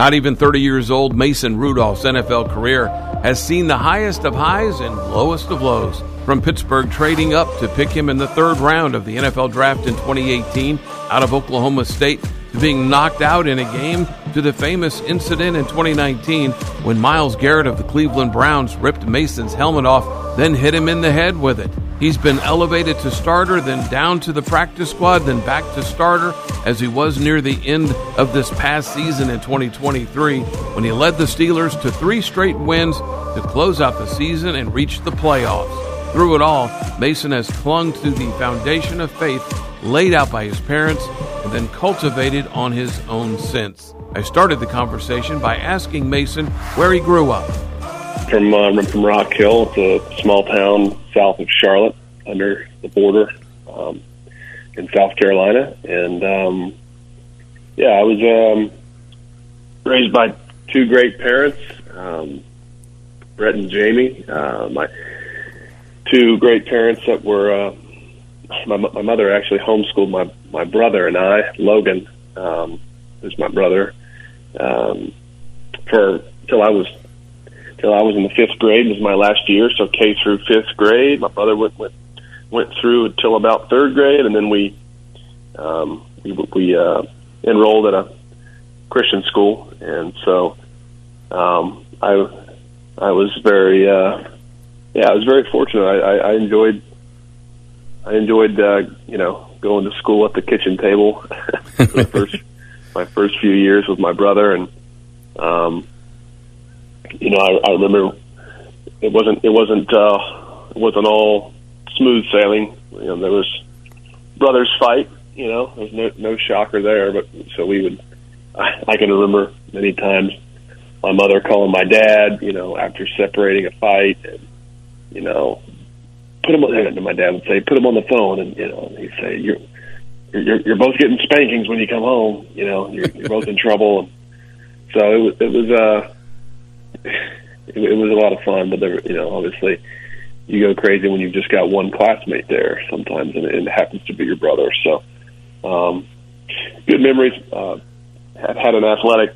Not even 30 years old, Mason Rudolph's NFL career has seen the highest of highs and lowest of lows. From Pittsburgh trading up to pick him in the third round of the NFL draft in 2018 out of Oklahoma State to being knocked out in a game to the famous incident in 2019 when Myles Garrett of the Cleveland Browns ripped Mason's helmet off, then hit him in the head with it. He's been elevated to starter, then down to the practice squad, then back to starter, as he was near the end of this past season in 2023 when he led the Steelers to three straight wins to close out the season and reach the playoffs. Through it all, Mason has clung to the foundation of faith laid out by his parents and then cultivated on his own since. I started the conversation by asking Mason where he grew up from uh, I'm from Rock Hill. It's a small town south of Charlotte, under the border um, in South Carolina. And um, yeah, I was um, raised by two great parents, um, Brett and Jamie. Uh, my two great parents that were. Uh, my, my mother actually homeschooled my my brother and I, Logan, um, who's my brother, um, for till I was till I was in the fifth grade. It was my last year, so K through fifth grade. My brother went went went through until about third grade, and then we um, we, we uh, enrolled at a Christian school, and so um, I I was very uh, yeah I was very fortunate. I, I, I enjoyed I enjoyed uh, you know going to school at the kitchen table for the first my first few years with my brother, and um, you know, I, I remember it wasn't it wasn't uh, it wasn't all smooth sailing. You know, there was brothers fight. You know, there's no no shocker there. But so we would. I, I can remember many times my mother calling my dad. You know, after separating a fight, and you know, put him. And my dad would say, "Put him on the phone," and you know, he'd say, "You're." You're, you're both getting spankings when you come home. You know, you're, you're both in trouble. And so it was, it was, uh, it, it was a lot of fun, but there, you know, obviously you go crazy when you've just got one classmate there sometimes, and, and it happens to be your brother. So, um, good memories. Uh, I've had an athletic,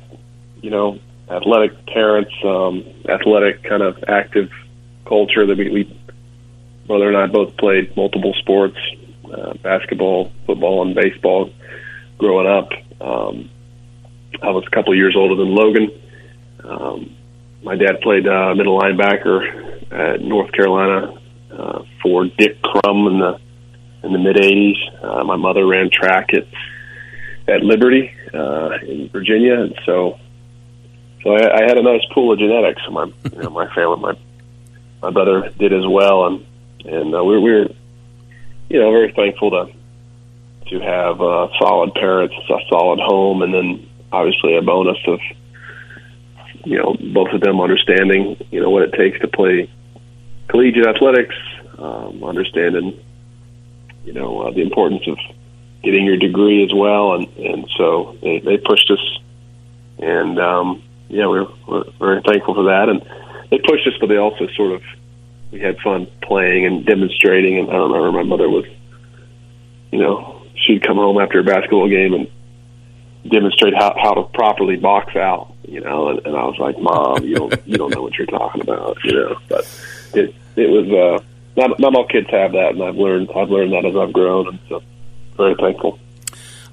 you know, athletic parents, um, athletic kind of active culture that we, we brother and I both played multiple sports, uh, basketball, football, and baseball growing up. Um, I was a couple years older than Logan. Um, my dad played uh, middle linebacker at North Carolina uh, for Dick Crum in the in the mid '80s. Uh, my mother ran track at at Liberty uh, in Virginia, and so so I, I had a nice pool of genetics. My you know, my family, my my brother did as well, and and uh, we, we were you know very thankful to to have uh, solid parents, a solid home, and then obviously a bonus of you know, both of them understanding, you know, what it takes to play collegiate athletics, um, understanding, you know, uh, the importance of getting your degree as well, and and so they, they pushed us, and um, yeah, we're, we're very thankful for that, and they pushed us, but they also sort of we had fun playing and demonstrating, and I don't remember my mother was, you know, she'd come home after a basketball game and demonstrate how how to properly box out you know, and, and I was like, Mom, you don't you don't know what you're talking about, you know. But it it was uh not not all kids have that and I've learned I've learned that as I've grown and so very thankful.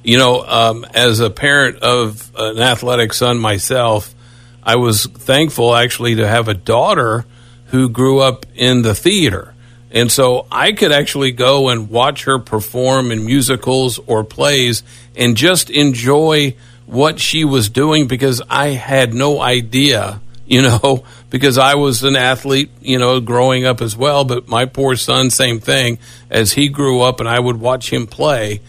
You know, um, as a parent of an athletic son myself, I was thankful actually to have a daughter who grew up in the theater. And so I could actually go and watch her perform in musicals or plays and just enjoy what she was doing because I had no idea, you know, because I was an athlete, you know, growing up as well. But my poor son, same thing, as he grew up and I would watch him play,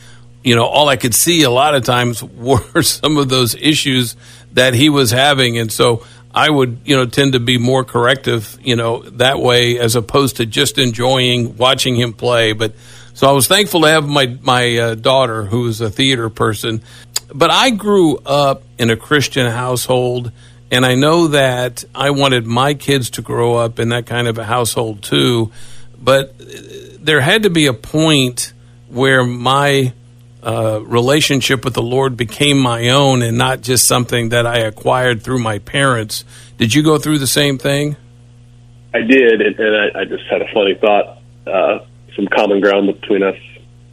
you know, all I could see a lot of times were some of those issues that he was having. And so I would, you know, tend to be more corrective, you know, that way as opposed to just enjoying watching him play. But so I was thankful to have my my uh, daughter, who is a theater person, but I grew up in a Christian household, and I know that I wanted my kids to grow up in that kind of a household too. But there had to be a point where my uh, relationship with the Lord became my own and not just something that I acquired through my parents. Did you go through the same thing? I did, and, and I, I just had a funny thought. Uh, some common ground between us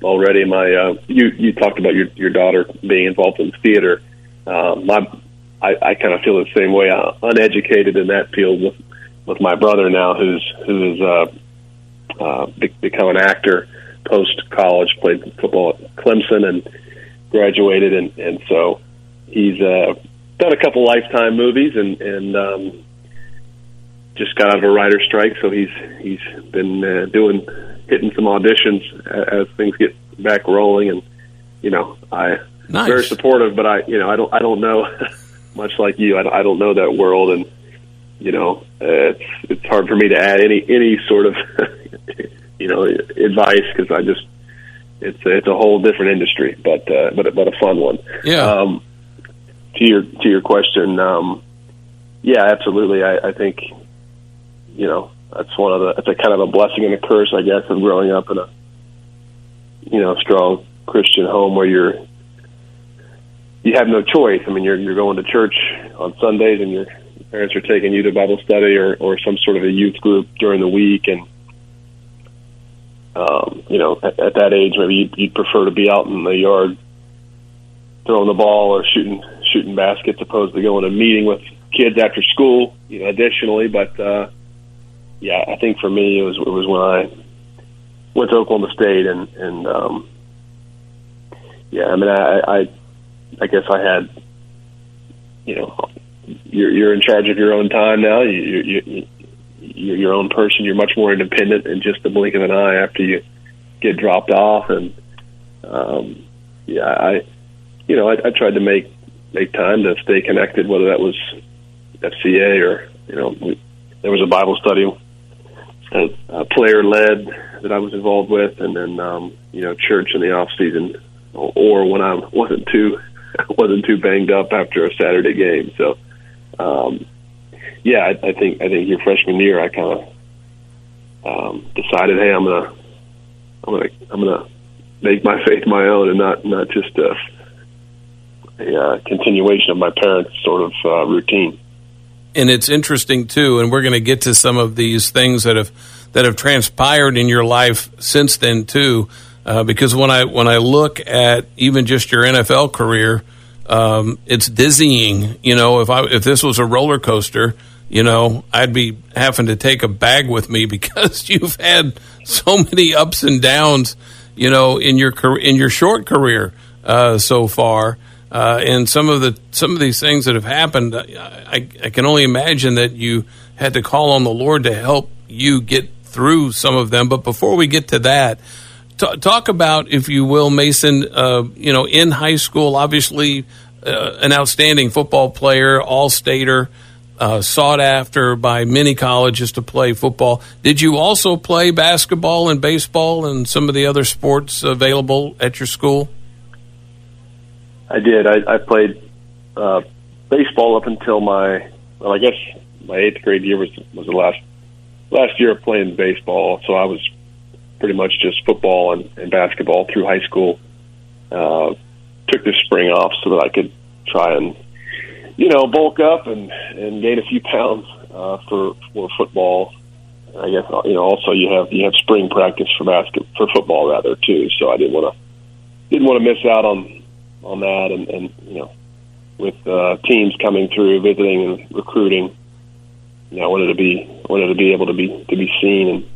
already. My uh, you you talked about your your daughter being involved in theater. Uh, my I, I kind of feel the same way. Uh, uneducated in that field with with my brother now, who's who's uh, uh, be- become an actor post college, played football at Clemson, and graduated, and and so he's uh, done a couple lifetime movies, and and um, just got out of a writer strike, so he's he's been uh, doing hitting some auditions as things get back rolling, and you know I nice. very supportive, but I you know I don't I don't know much like you I don't, I don't know that world, and you know uh, it's it's hard for me to add any any sort of you know advice because I just it's it's a whole different industry, but uh, but but a fun one. Yeah. Um, to your to your question, um, yeah, absolutely. I, I think you know that's one of the it's a kind of a blessing and a curse, I guess, of growing up in a you know strong Christian home where you're you have no choice. I mean, you're you're going to church on Sundays, and your parents are taking you to Bible study or or some sort of a youth group during the week, and um, you know, at, at that age, maybe you'd, you'd prefer to be out in the yard throwing the ball or shooting shooting baskets, opposed to going to meeting with kids after school. You know, additionally, but uh, yeah, I think for me it was it was when I went to Oklahoma State and and um, yeah, I mean I, I I guess I had you know you're you're in charge of your own time now. You you, you you're your own person. You're much more independent in just the blink of an eye after you get dropped off. And um, yeah, I you know I, I tried to make make time to stay connected, whether that was FCA or you know we, there was a Bible study a, a player led that I was involved with, and then um, you know church in the off season, or, when I wasn't too wasn't too banged up after a Saturday game. So um, yeah, I, I think I think your freshman year, I kind of um, decided, hey, I'm gonna I'm gonna I'm gonna make my faith my own, and not not just a, a uh, continuation of my parents' sort of uh, routine and it's interesting too and we're going to get to some of these things that have that have transpired in your life since then too uh, because when i when i look at even just your nfl career um, it's dizzying you know if i if this was a roller coaster you know i'd be having to take a bag with me because you've had so many ups and downs you know in your in your short career uh, so far uh, and some of the some of these things that have happened, I, I can only imagine that you had to call on the Lord to help you get through some of them. But before we get to that, t- talk about, if you will, Mason. Uh, you know, in high school, obviously uh, an outstanding football player, all stater. Uh, sought after by many colleges to play football. Did you also play basketball and baseball and some of the other sports available at your school? I did. I, I played uh, baseball up until my well, I guess my eighth grade year was was the last last year of playing baseball. So I was pretty much just football and, and basketball through high school. Uh, took the spring off so that I could try and you know bulk up and and gain a few pounds uh, for for football. I guess you know also you have you have spring practice for basket for football rather too. So I didn't want to didn't want to miss out on on that, and, and you know, with uh, teams coming through, visiting and recruiting, you know, I wanted to be wanted to be able to be to be seen and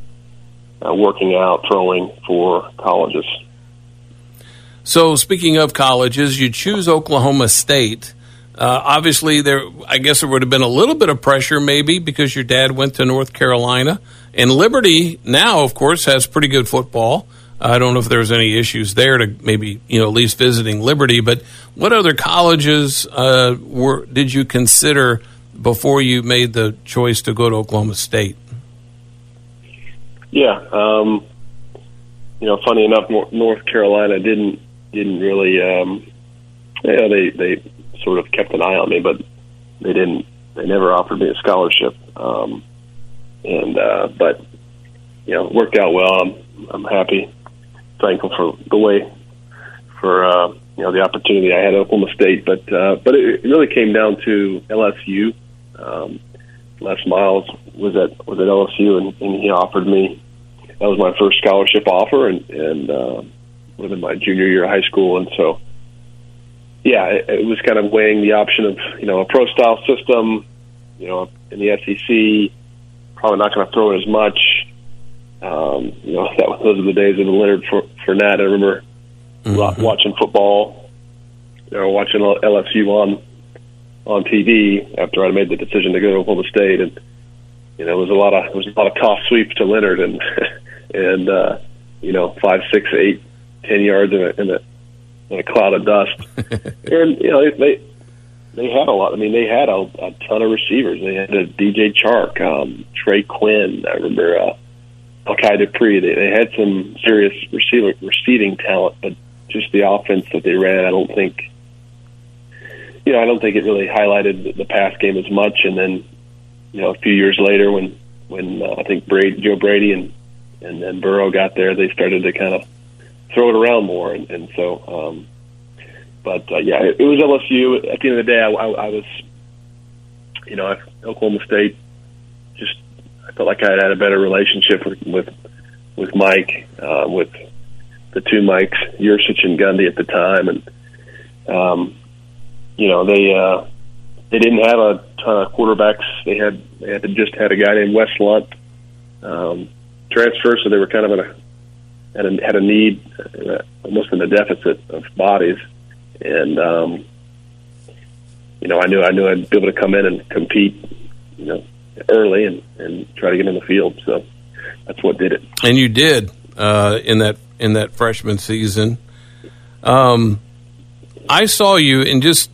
uh, working out, throwing for colleges. So, speaking of colleges, you choose Oklahoma State. Uh, obviously, there. I guess there would have been a little bit of pressure, maybe, because your dad went to North Carolina, and Liberty now, of course, has pretty good football. I don't know if there's any issues there to maybe you know at least visiting Liberty. But what other colleges uh, were did you consider before you made the choice to go to Oklahoma State? Yeah, um, you know, funny enough, North Carolina didn't didn't really. Um, you know, they they sort of kept an eye on me, but they didn't. They never offered me a scholarship. Um, and uh, but you know, worked out well. I'm I'm happy thankful for the way for uh, you know the opportunity I had at Oklahoma State. But uh, but it, really came down to LSU. Um, Les Miles was at was at LSU, and, and he offered me. That was my first scholarship offer, and and uh, within my junior year of high school, and so yeah, it, it was kind of weighing the option of you know a pro style system, you know, in the SEC, probably not going to throw it as much. Um, you know, that those are the days of the Leonard Fournette. I remember mm-hmm. watching football, you know, watching LSU on on TV after I made the decision to go to Oklahoma State, and you know, it was a lot of it was a lot of toss sweeps to Leonard, and and uh, you know, five, six, eight, ten yards in a, in a in a cloud of dust. and you know they they had a lot. I mean, they had a, a ton of receivers. They had a DJ Chark, um, Trey Quinn. I remember uh, Malachi Dupre. They, they had some serious receiver, receiving talent, but just the offense that they ran, I don't think. You know, I don't think it really highlighted the, the pass game as much. And then, you know, a few years later, when when uh, I think Brady, Joe Brady and and then Burrow got there, they started to kind of throw it around more, and, and so. Um, but uh, yeah, it, it was LSU. At the end of the day, I, I, I was, you know, Oklahoma State. I felt like I had a better relationship with with, Mike, uh, with the two Mikes, Yurcich and Gundy at the time, and um, you know they uh, they didn't have a ton of quarterbacks. They had they had just had a guy named Wes Lunt um, transfer, so they were kind of in a had a, had a need, uh, almost in a deficit of bodies, and um, you know I knew I knew I'd be able to come in and compete, you know, early and and try to get in the field. So that's what did it. And you did uh, in that in that freshman season. Um, I saw you, and just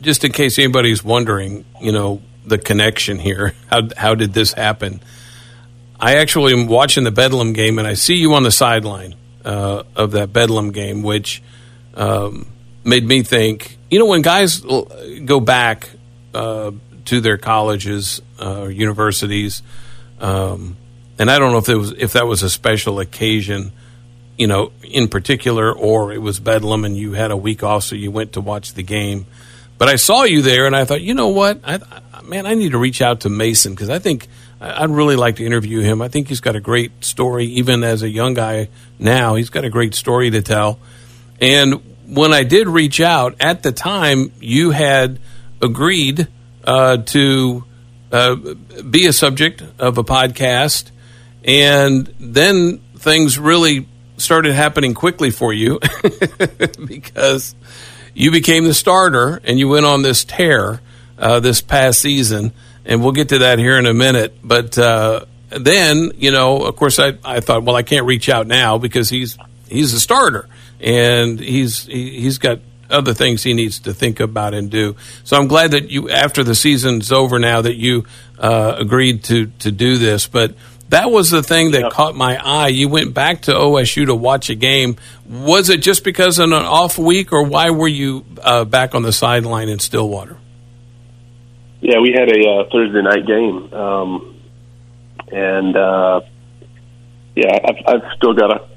just in case anybody's wondering, you know, the connection here. How how did this happen? I actually am watching the Bedlam game, and I see you on the sideline uh, of that Bedlam game, which um, made me think. You know, when guys go back uh, to their colleges uh, or universities, um, and I don't know if it was if that was a special occasion, you know, in particular, or it was Bedlam, and you had a week off, so you went to watch the game. But I saw you there, and I thought, you know what, I, I, man, I need to reach out to Mason because I think I'd really like to interview him. I think he's got a great story, even as a young guy now. He's got a great story to tell. And when I did reach out at the time, you had agreed uh, to uh, be a subject of a podcast, and then things really started happening quickly for you because you became the starter and you went on this tear uh, this past season. And we'll get to that here in a minute. But uh, then, you know, of course, I, I thought, well, I can't reach out now because he's he's a starter. And he's he, he's got other things he needs to think about and do. So I'm glad that you, after the season's over now, that you uh, agreed to to do this. But that was the thing that yep. caught my eye. You went back to OSU to watch a game. Was it just because of an off week, or why were you uh, back on the sideline in Stillwater? Yeah, we had a uh, Thursday night game, um, and uh, yeah, I've, I've still got a,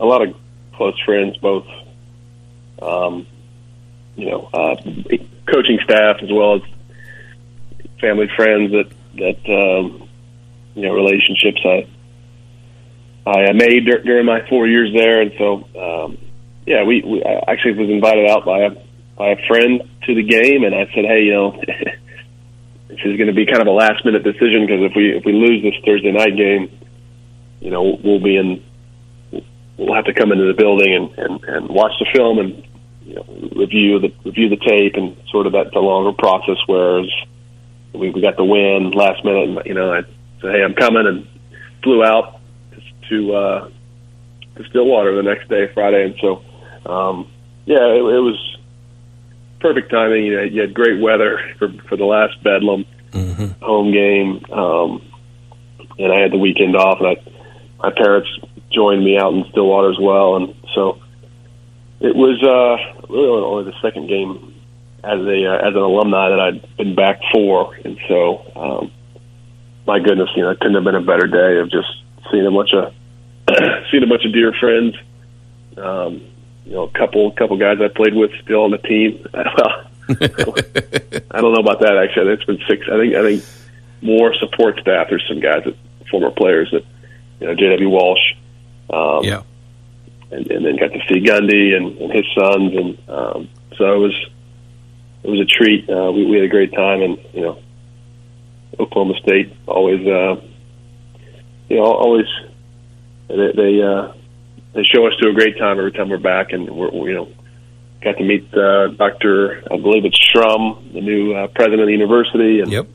a lot of close friends, both um, you know, uh, coaching staff as well as family friends that that um, you know relationships I I made dur- during my four years there, and so um, yeah, we, we I actually was invited out by a by a friend to the game, and I said, hey, you know. this is going to be kind of a last minute decision because if we if we lose this Thursday night game, you know we'll be in we'll have to come into the building and and, and watch the film and you know, review the review the tape and sort of that the longer process. Whereas we, we got the win last minute, and you know I said, hey, I'm coming, and flew out to uh, to Stillwater the next day, Friday, and so um, yeah, it, it was perfect timing. You, know, you had great weather for for the last Bedlam mm-hmm. home game, um, and I had the weekend off. And I, my parents joined me out in Stillwater as well, and so it was uh, really only the second game as a uh, as an alumni that I'd been back for, and so um, my goodness, you know, it couldn't have been a better day of just seeing a bunch of seeing a bunch of dear friends. Um, you know, a couple couple guys I played with still on the team. I don't know about that actually. It's been six. I think I think more support staff. There's some guys that former players that you know J.W. Walsh. Um, yeah. And, and then got to see Gundy and, and his sons, and um, so it was it was a treat. Uh, we, we had a great time, and you know, Oklahoma State always, uh, you know, always they they, uh, they show us to a great time every time we're back, and we're, we're you know got to meet uh, Doctor I believe it's Shrum, the new uh, president of the university, and yep.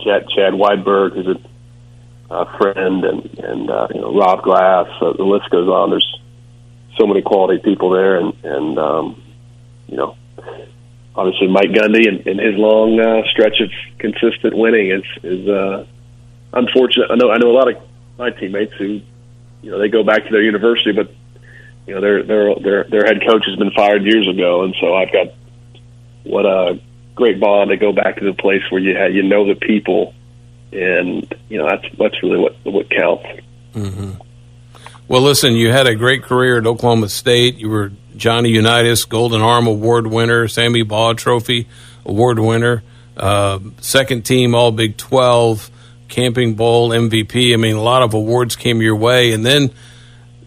Chad Chad Weiberg, who's a uh, friend, and and uh, you know Rob Glass. Uh, the list goes on. There's so many quality people there, and and um, you know obviously Mike Gundy and, and his long uh, stretch of consistent winning is is uh, unfortunate. I know I know a lot of my teammates who you know they go back to their university, but you know their their their their head coach has been fired years ago, and so I've got what a great bond to go back to the place where you had you know the people, and you know that's that's really what what counts. Mm-hmm. Well, listen, you had a great career at Oklahoma State. You were Johnny Unitas Golden Arm Award winner, Sammy Baugh Trophy Award winner, uh, second team All Big 12, Camping Bowl MVP. I mean, a lot of awards came your way. And then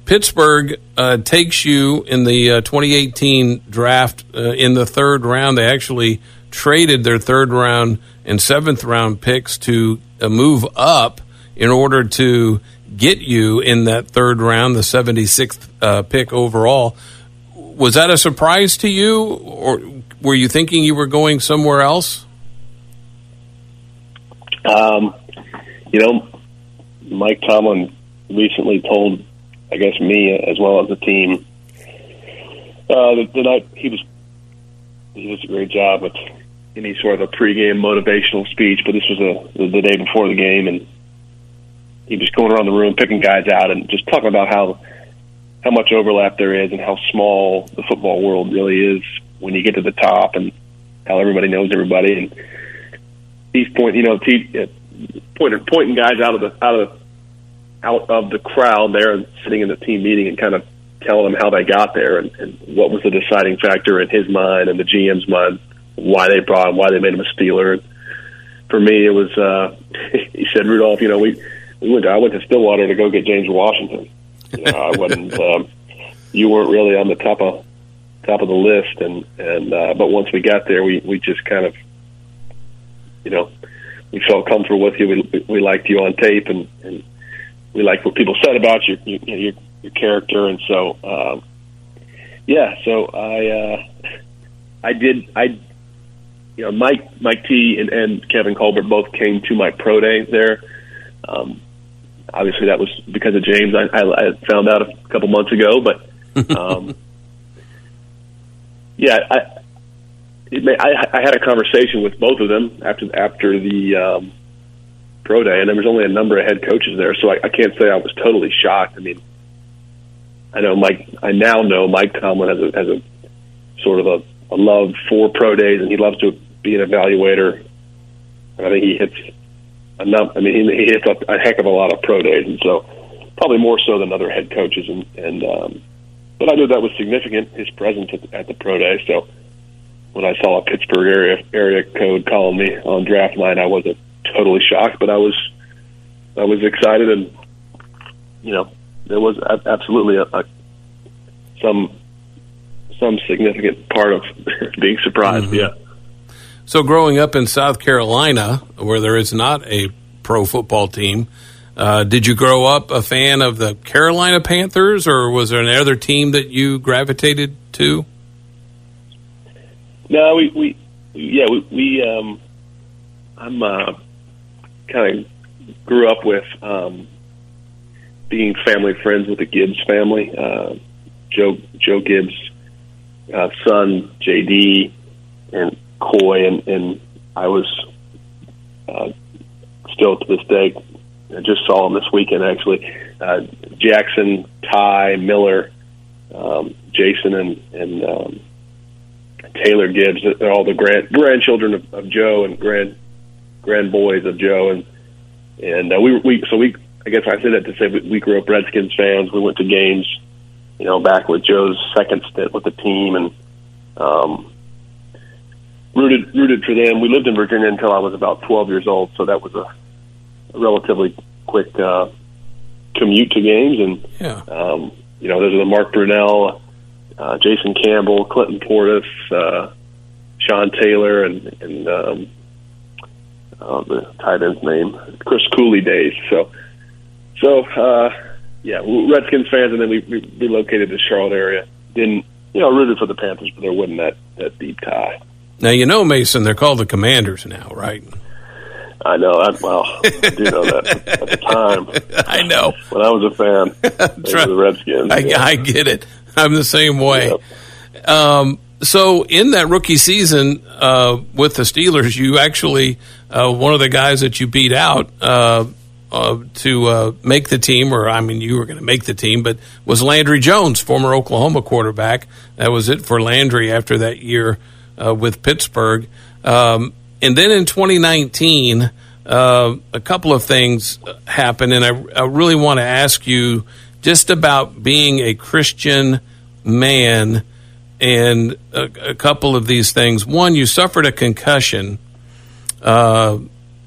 Pittsburgh uh, takes you in the uh, 2018 draft uh, in the third round. They actually traded their third round and seventh round picks to uh, move up in order to get you in that third round, the 76th uh, pick overall was that a surprise to you, or were you thinking you were going somewhere else? Um, you know, Mike Tomlin recently told, I guess, me as well as the team uh, the, night he was he does a great job with any sort of a pregame motivational speech, but this was a the, the day before the game, and he was going around the room picking guys out and just talking about how how much overlap there is and how small the football world really is when you get to the top and how everybody knows everybody. And he's point you know he, uh, pointing pointing guys out of the out of out of the crowd there sitting in the team meeting and kind of telling them how they got there and, and what was the deciding factor in his mind and the GM's mind why they brought him why they made him a Steeler. For me it was uh he said Rudolph you know we went I went to Stillwater to go get James Washington you know, I wasn't. Um, you weren't really on the top of top of the list, and and uh, but once we got there, we we just kind of, you know, we felt comfortable with you. We we liked you on tape, and and we liked what people said about you, you know, your your character, and so um, yeah. So I uh, I did I. You know, Mike, Mike T, and, and Kevin Colbert both came to my pro day there. Um, obviously that was because of James. I, I, I found out a couple months ago, but um, yeah, I, it may, I I had a conversation with both of them after after the um, pro day, and there was only a number of head coaches there, so I, I can't say I was totally shocked. I mean, I know Mike. I now know Mike Tomlin has a has a sort of a, a love for pro days, and he loves to be an evaluator. I think he hits enough. I mean, he, he hits a, a heck of a lot of pro days, and so probably more so than other head coaches. And, and um, but I knew that was significant his presence at, at the pro day. So when I saw a Pittsburgh area area code calling me on draft night, I wasn't totally shocked, but I was I was excited, and you know there was absolutely a, a some some significant part of being surprised. Mm-hmm. Yeah. So, growing up in South Carolina, where there is not a pro football team, uh, did you grow up a fan of the Carolina Panthers, or was there another team that you gravitated to? No, we, we yeah, we, we um, I'm uh, kind of grew up with um, being family friends with the Gibbs family. Uh, Joe Joe Gibbs' uh, son, JD, and Coy, and, and I was uh, still to this day. I just saw him this weekend actually. Uh, Jackson, Ty, Miller, um, Jason, and and um, Taylor Gibbs. They're all the grand grandchildren of, of Joe and grand grand boys of Joe, and and uh, we we so we I guess I said that to say we, we grew up Redskins fans. We went to games you know, back with Joe's second stint with the team, and um, rooted rooted for them. We lived in Virginia until I was about 12 years old, so that was a, relatively quick uh, commute to games. And Yeah. um, you know, those are the Mark Brunell, uh, Jason Campbell, Clinton Portis, uh, Sean Taylor, and and um, uh, the tight end's name, Chris Cooley days. So, so uh, yeah, Redskins fans, and then we, we relocated to the Charlotte area. Didn't you know rooted for the Panthers, but there wasn't that that deep tie. Now you know Mason. They're called the Commanders now, right? I know. I, well, I do know that at the time I know. when I was a fan, the Redskins. I, yeah. I get it. I'm the same way. Yep. Um, so in that rookie season uh, with the Steelers, you actually uh, one of the guys that you beat out uh, uh, to uh, make the team, or I mean, you were going to make the team, but was Landry Jones, former Oklahoma quarterback. That was it for Landry after that year uh, with Pittsburgh. Um, and then in 2019, uh, a couple of things happened, and I, I really want to ask you just about being a Christian man and a, a couple of these things. One, you suffered a concussion. Uh,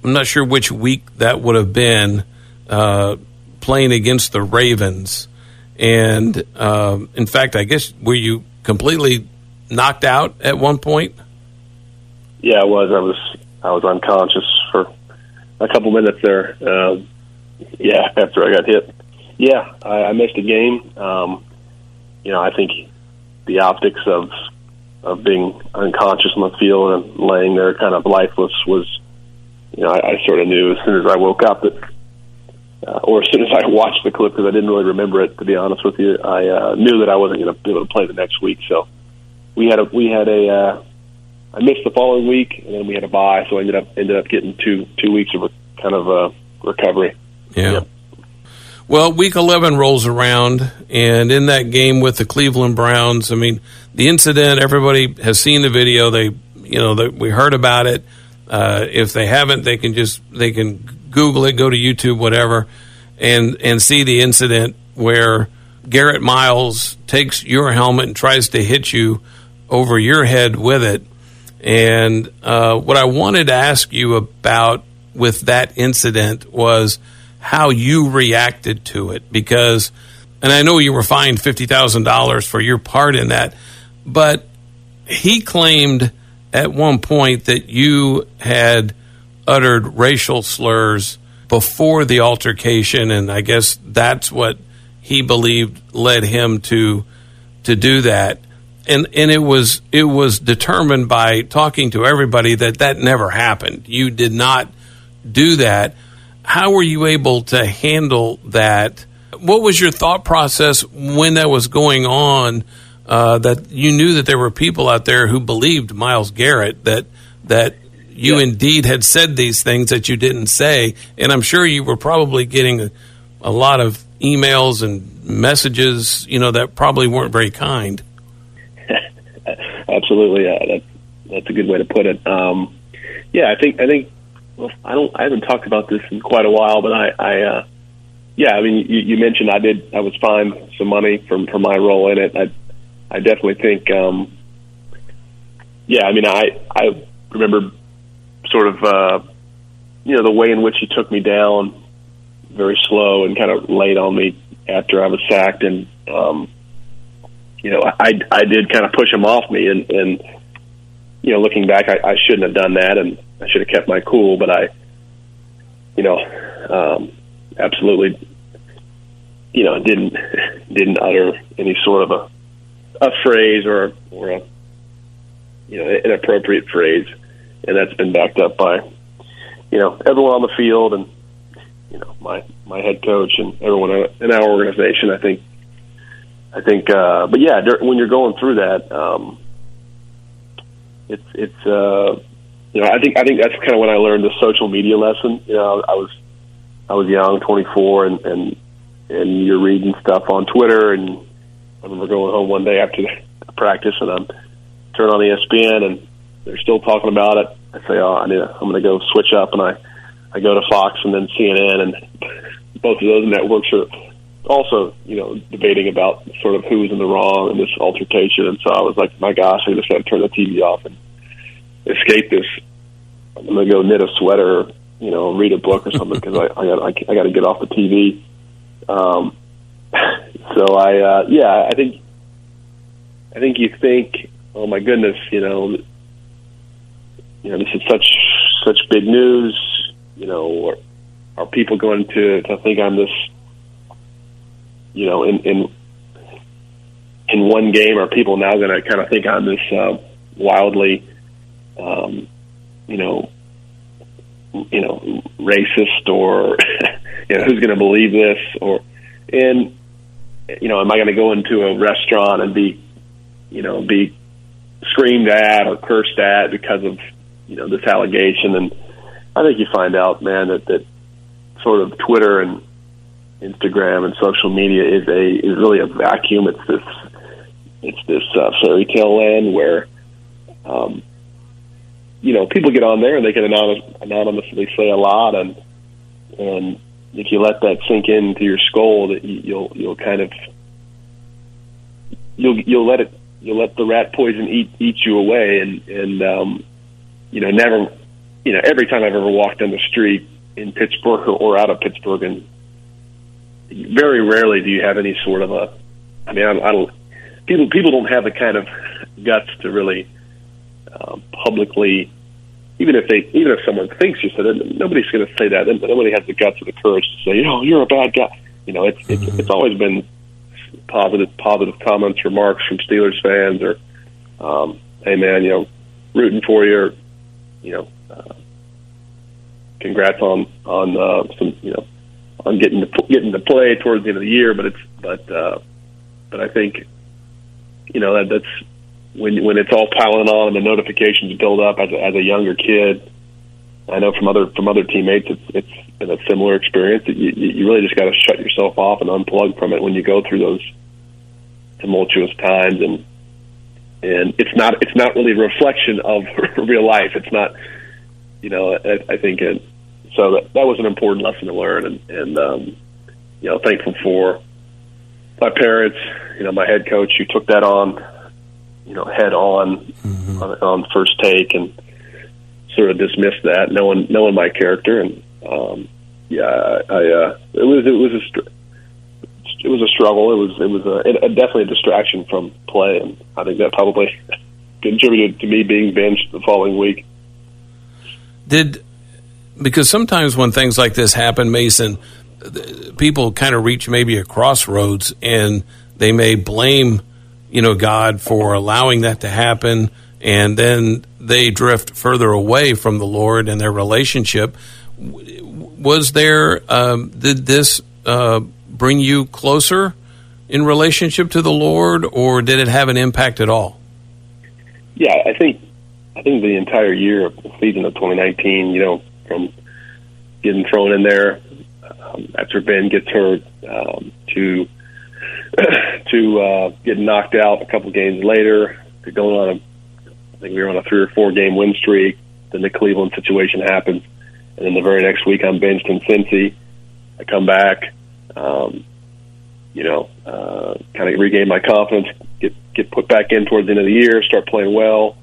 I'm not sure which week that would have been uh, playing against the Ravens. And um, in fact, I guess were you completely knocked out at one point? Yeah, I was. I was. I was unconscious for a couple minutes there. Um, yeah, after I got hit. Yeah, I, I missed a game. Um, you know, I think the optics of of being unconscious on the field and laying there, kind of lifeless, was. You know, I, I sort of knew as soon as I woke up that, uh, or as soon as I watched the clip, because I didn't really remember it. To be honest with you, I uh, knew that I wasn't going to be able to play the next week. So we had a we had a. Uh, I missed the following week, and then we had a bye, so I ended up ended up getting two two weeks of a, kind of uh, recovery. Yeah. Yep. Well, week 11 rolls around, and in that game with the Cleveland Browns, I mean, the incident, everybody has seen the video. They, you know, that we heard about it. Uh, if they haven't, they can just, they can Google it, go to YouTube, whatever, and, and see the incident where Garrett Miles takes your helmet and tries to hit you over your head with it. And uh, what I wanted to ask you about with that incident was how you reacted to it because and I know you were fined $50,000 for your part in that but he claimed at one point that you had uttered racial slurs before the altercation and I guess that's what he believed led him to to do that and and it was it was determined by talking to everybody that that never happened you did not do that how were you able to handle that? What was your thought process when that was going on? Uh, that you knew that there were people out there who believed Myles Garrett that that you Yeah. indeed had said these things that you didn't say, and I'm sure you were probably getting a, a lot of emails and messages, you know, that probably weren't very kind. Absolutely, that, that's a good way to put it. Um, yeah, I think I think well, I don't I haven't talked about this in quite a while, but I, I uh, yeah, I mean you, you mentioned I did I was fined some money from for my role in it. I I definitely think um, yeah, I mean I I remember sort of uh, you know the way in which he took me down very slow and kind of laid on me after I was sacked and um, you know, I I did kind of push him off me, and and you know, looking back, I, I shouldn't have done that, and I should have kept my cool, but I, you know, um, absolutely, you know, didn't didn't utter any sort of a a phrase or or a you know an appropriate phrase, and that's been backed up by you know everyone on the field and you know my my head coach and everyone in our organization. I think I think, uh, but yeah, when you're going through that, um, it's it's uh, you know I think I think that's kind of when I learned the social media lesson. You know, I was I was young, 24, and and and you're reading stuff on Twitter, and I remember going home one day after practice, and I'm turn on ESPN, and they're still talking about it. I say, oh, I need to, I'm going to go switch up, and I I go to Fox and then CNN, and both of those networks are also, you know, debating about sort of who was in the wrong in this altercation. And so I was like, my gosh, I just got to turn the TV off and escape this. I'm going to go knit a sweater, you know, read a book or something because I, I got I, I got to get off the TV. Um, so I, uh, yeah, I think, I think you think, oh my goodness, you know, you know, this is such such big news. You know, are, are people going to to think I'm this you know, in in in one game, are people now going to kind of think I'm this uh, wildly, um, you know, you know, racist or you know who's going to believe this or and you know, am I going to go into a restaurant and be, you know, be screamed at or cursed at because of you know this allegation? And I think you find out, man, that that sort of Twitter and Instagram and social media is a is really a vacuum. It's this it's this uh, fairy tale land where, um, you know, people get on there and they can anonymous, anonymously say a lot, and and if you let that sink into your skull, that you'll you'll kind of you'll you'll let it you'll let the rat poison eat eat you away, and and um, you know never you know every time I've ever walked down the street in Pittsburgh or out of Pittsburgh and very rarely do you have any sort of a. I mean, I, I don't. People people don't have the kind of guts to really uh, publicly, even if they even if someone thinks you said it, nobody's going to say that. Nobody has the guts or the courage to say, you know, you're a bad guy. You know, it's it's, mm-hmm. it's always been positive positive comments, remarks from Steelers fans, or um, hey man, you know, rooting for you, or you know, uh, congrats on on uh, some you know on getting to getting to play towards the end of the year. But it's but uh, but I think you know that that's when when it's all piling on and the notifications build up as a, as a younger kid. I know from other from other teammates, it's it's been a similar experience. You, you really just got to shut yourself off and unplug from it when you go through those tumultuous times, and and it's not it's not really a reflection of real life. It's not, you know. I, I think it, so that that was an important lesson to learn, and and um, you know, thankful for my parents, you know, my head coach who took that on, you know, head on mm-hmm. on, on first take and sort of dismissed that, knowing knowing my character, and um, yeah, I uh, it was it was a it was a struggle. It was it was a, a definitely a distraction from play, and I think that probably contributed to me being benched the following week. Did because sometimes when things like this happen, Mason, people kind of reach maybe a crossroads and they may blame, you know, God for allowing that to happen, and then they drift further away from the Lord and their relationship. Was there? Um, did this uh, bring you closer in relationship to the Lord, or did it have an impact at all? Yeah, I think I think the entire year of the season of 2019, you know, from getting thrown in there um, after Ben gets hurt um, to to uh, getting knocked out a couple games later to going on a I think we were on a three or four game win streak. Then the Cleveland situation happens, and then the very next week I'm benched in Cincy. I come back, um, you know, uh, kind of regain my confidence, get get put back in towards the end of the year, start playing well,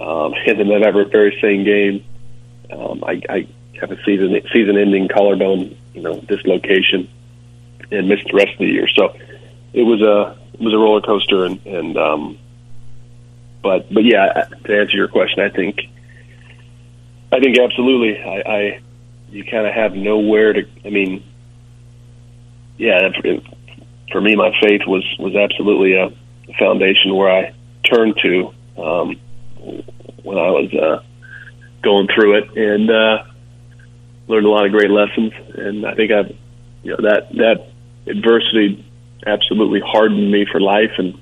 um, and then that very same game, um, I, I have a season season ending collarbone you know dislocation and missed the rest of the year. So it was a it was a roller coaster and and um, but but yeah to answer your question I think I think absolutely I, I you kind of have nowhere to I mean yeah for me my faith was was absolutely a foundation where I turned to um, when I was uh, going through it and uh, learned a lot of great lessons, and I think I've you know that that adversity absolutely hardened me for life, and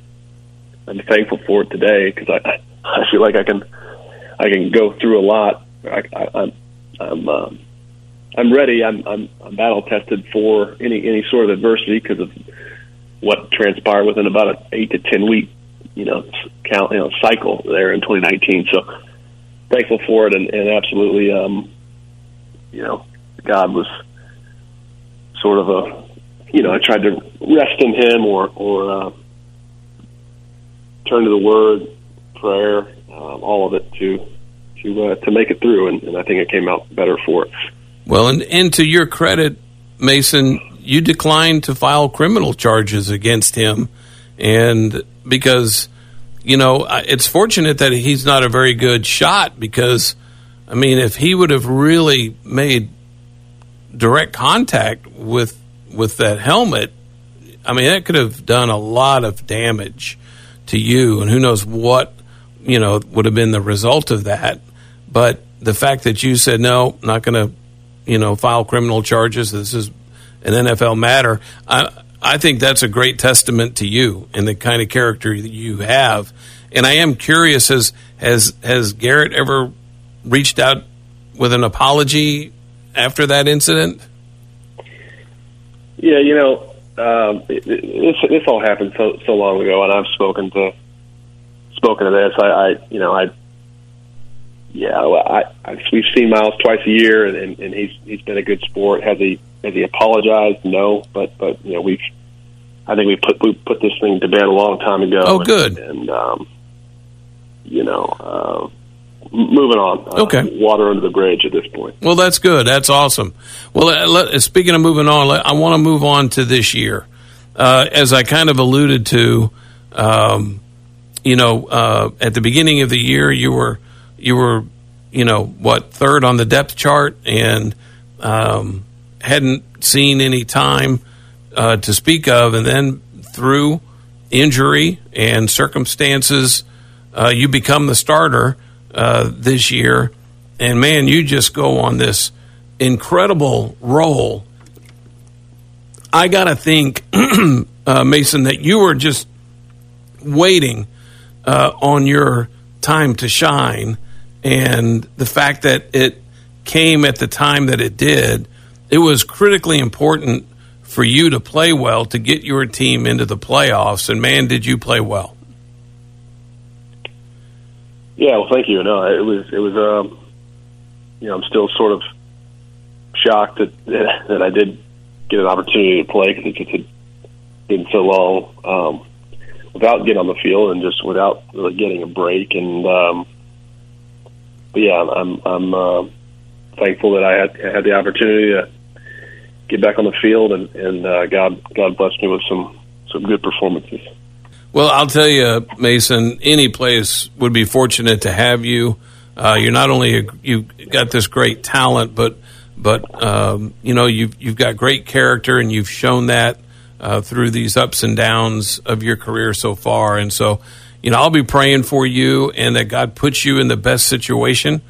I'm thankful for it today because I I feel like I can I can go through a lot. I, I, I'm I'm um, I'm ready. I'm I'm, I'm battle tested for any any sort of adversity because of what transpired within about an eight to ten week you know count you know cycle there in 2019. So thankful for it, and, and absolutely um, you know, God was sort of a you know, I tried to rest in Him or or uh, turn to the Word, prayer, um, all of it to to uh, to make it through, and, and I think it came out better for it. Well, and, and to your credit, Mason, you declined to file criminal charges against him, and because you know it's fortunate that he's not a very good shot because I mean if he would have really made direct contact with with that helmet, I mean that could have done a lot of damage to you, and who knows what you know would have been the result of that. But the fact that you said no, not going to you know file criminal charges. This is an NFL matter. I I think that's a great testament to you and the kind of character that you have. And I am curious has has has Garrett ever reached out with an apology after that incident? Yeah, you know, um, it, this this all happened so so long ago, and I've spoken to spoken to this. I, I you know, I yeah, I, I we've seen Myles twice a year, and, and, and he's he's been a good sport. Has he has he apologized? No, but but you know we've I think we put we put this thing to bed a long time ago. Oh, good. And, and um, you know, uh, moving on. Uh, okay, water under the bridge at this point. Well, that's good. That's awesome. Well, uh, let, speaking of moving on, I want to move on to this year. Uh, as I kind of alluded to, um, you know, uh, at the beginning of the year, you were you were, you know, what third on the depth chart and um, hadn't seen any time uh, to speak of, and then through injury and circumstances, uh, you become the starter uh, this year, and man, you just go on this incredible roll. I got to think, uh, Mason, that you were just waiting uh, on your time to shine and the fact that it came at the time that it did, it was critically important for you to play well to get your team into the playoffs. And man, did you play well? Yeah, well, thank you. No, it was it was um, you know, I'm still sort of shocked that that I did get an opportunity to play because it just had been so long um, without getting on the field and just without really getting a break. And um, but yeah, I'm I'm uh, thankful that I had had the opportunity to get back on the field, and and uh, God God blessed me with some some good performances. Well, I'll tell you, Mason, any place would be fortunate to have you. Uh, you're not only a, you got this great talent, but but um, you know you've you've got great character, and you've shown that uh, through these ups and downs of your career so far. And so, you know, I'll be praying for you and that God puts you in the best situation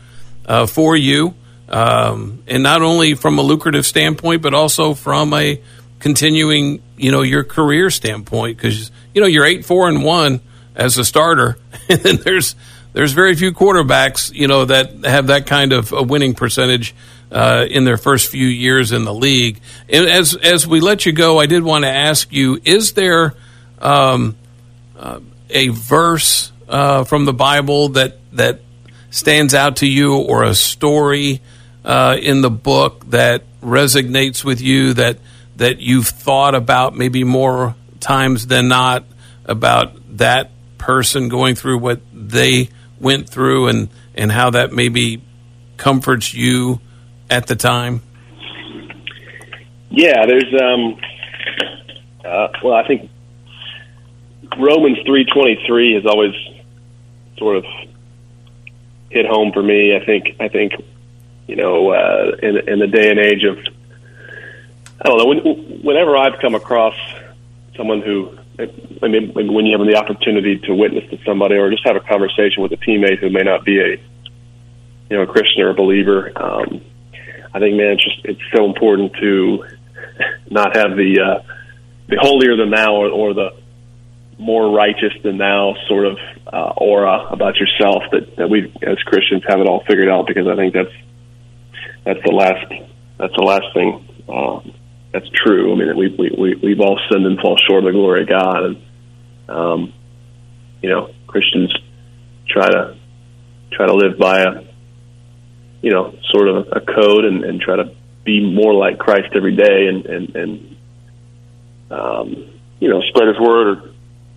uh, for you. Um, and not only from a lucrative standpoint, but also from a continuing, you know, your career standpoint. Because, you know, you're 8 4 and 1 as a starter. and then there's, there's very few quarterbacks, you know, that have that kind of a winning percentage uh, in their first few years in the league. And as as we let you go, I did want to ask you: Is there um, uh, a verse uh, from the Bible that that stands out to you, or a story uh, in the book that resonates with you that that you've thought about maybe more times than not about that person going through what they went through and and how that maybe comforts you at the time? Yeah, there's um uh, well, I think Romans three twenty three has always sort of hit home for me. I think I think you know uh, in in the day and age of I don't know when, whenever I've come across someone who I mean when you have the opportunity to witness to somebody or just have a conversation with a teammate who may not be a you know a Christian or a believer. Um, I think, man, it's just it's so important to not have the uh, the holier than thou or, or the more righteous than thou sort of uh, aura about yourself that, that we as Christians have it all figured out because I think that's that's the last that's the last thing uh, that's true. I mean, we, we, we, we've all sinned and fall short of the glory of God. And, um, you know, Christians try to, try to live by a, you know, sort of a code and, and try to be more like Christ every day and, and, and um, you know, spread His word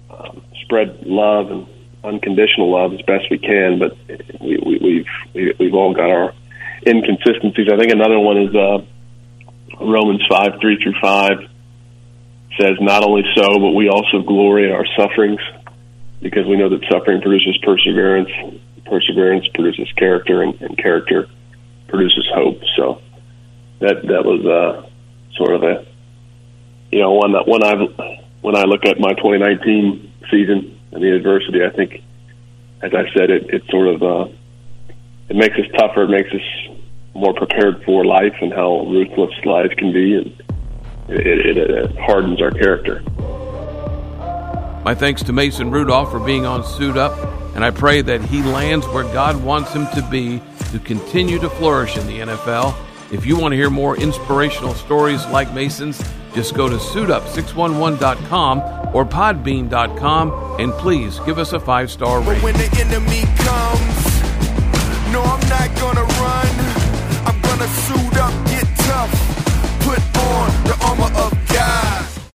or um, spread love and unconditional love as best we can. But we, we, we've we, we've all got our inconsistencies. I think another one is uh, Romans five three through five says, "Not only so, but we also glory in our sufferings." Because we know that suffering produces perseverance, perseverance produces character, and, and character produces hope. So that that was uh, sort of a you know one that when I when I look at my 2019 season and the adversity, I think, as I said, it it sort of uh, it makes us tougher. It makes us more prepared for life and how ruthless life can be, and it, it, it hardens our character. My thanks to Mason Rudolph for being on Suit Up, and I pray that he lands where God wants him to be to continue to flourish in the NFL. If you want to hear more inspirational stories like Mason's, just go to suitup611.com or podbean.com and please give us a five star rating.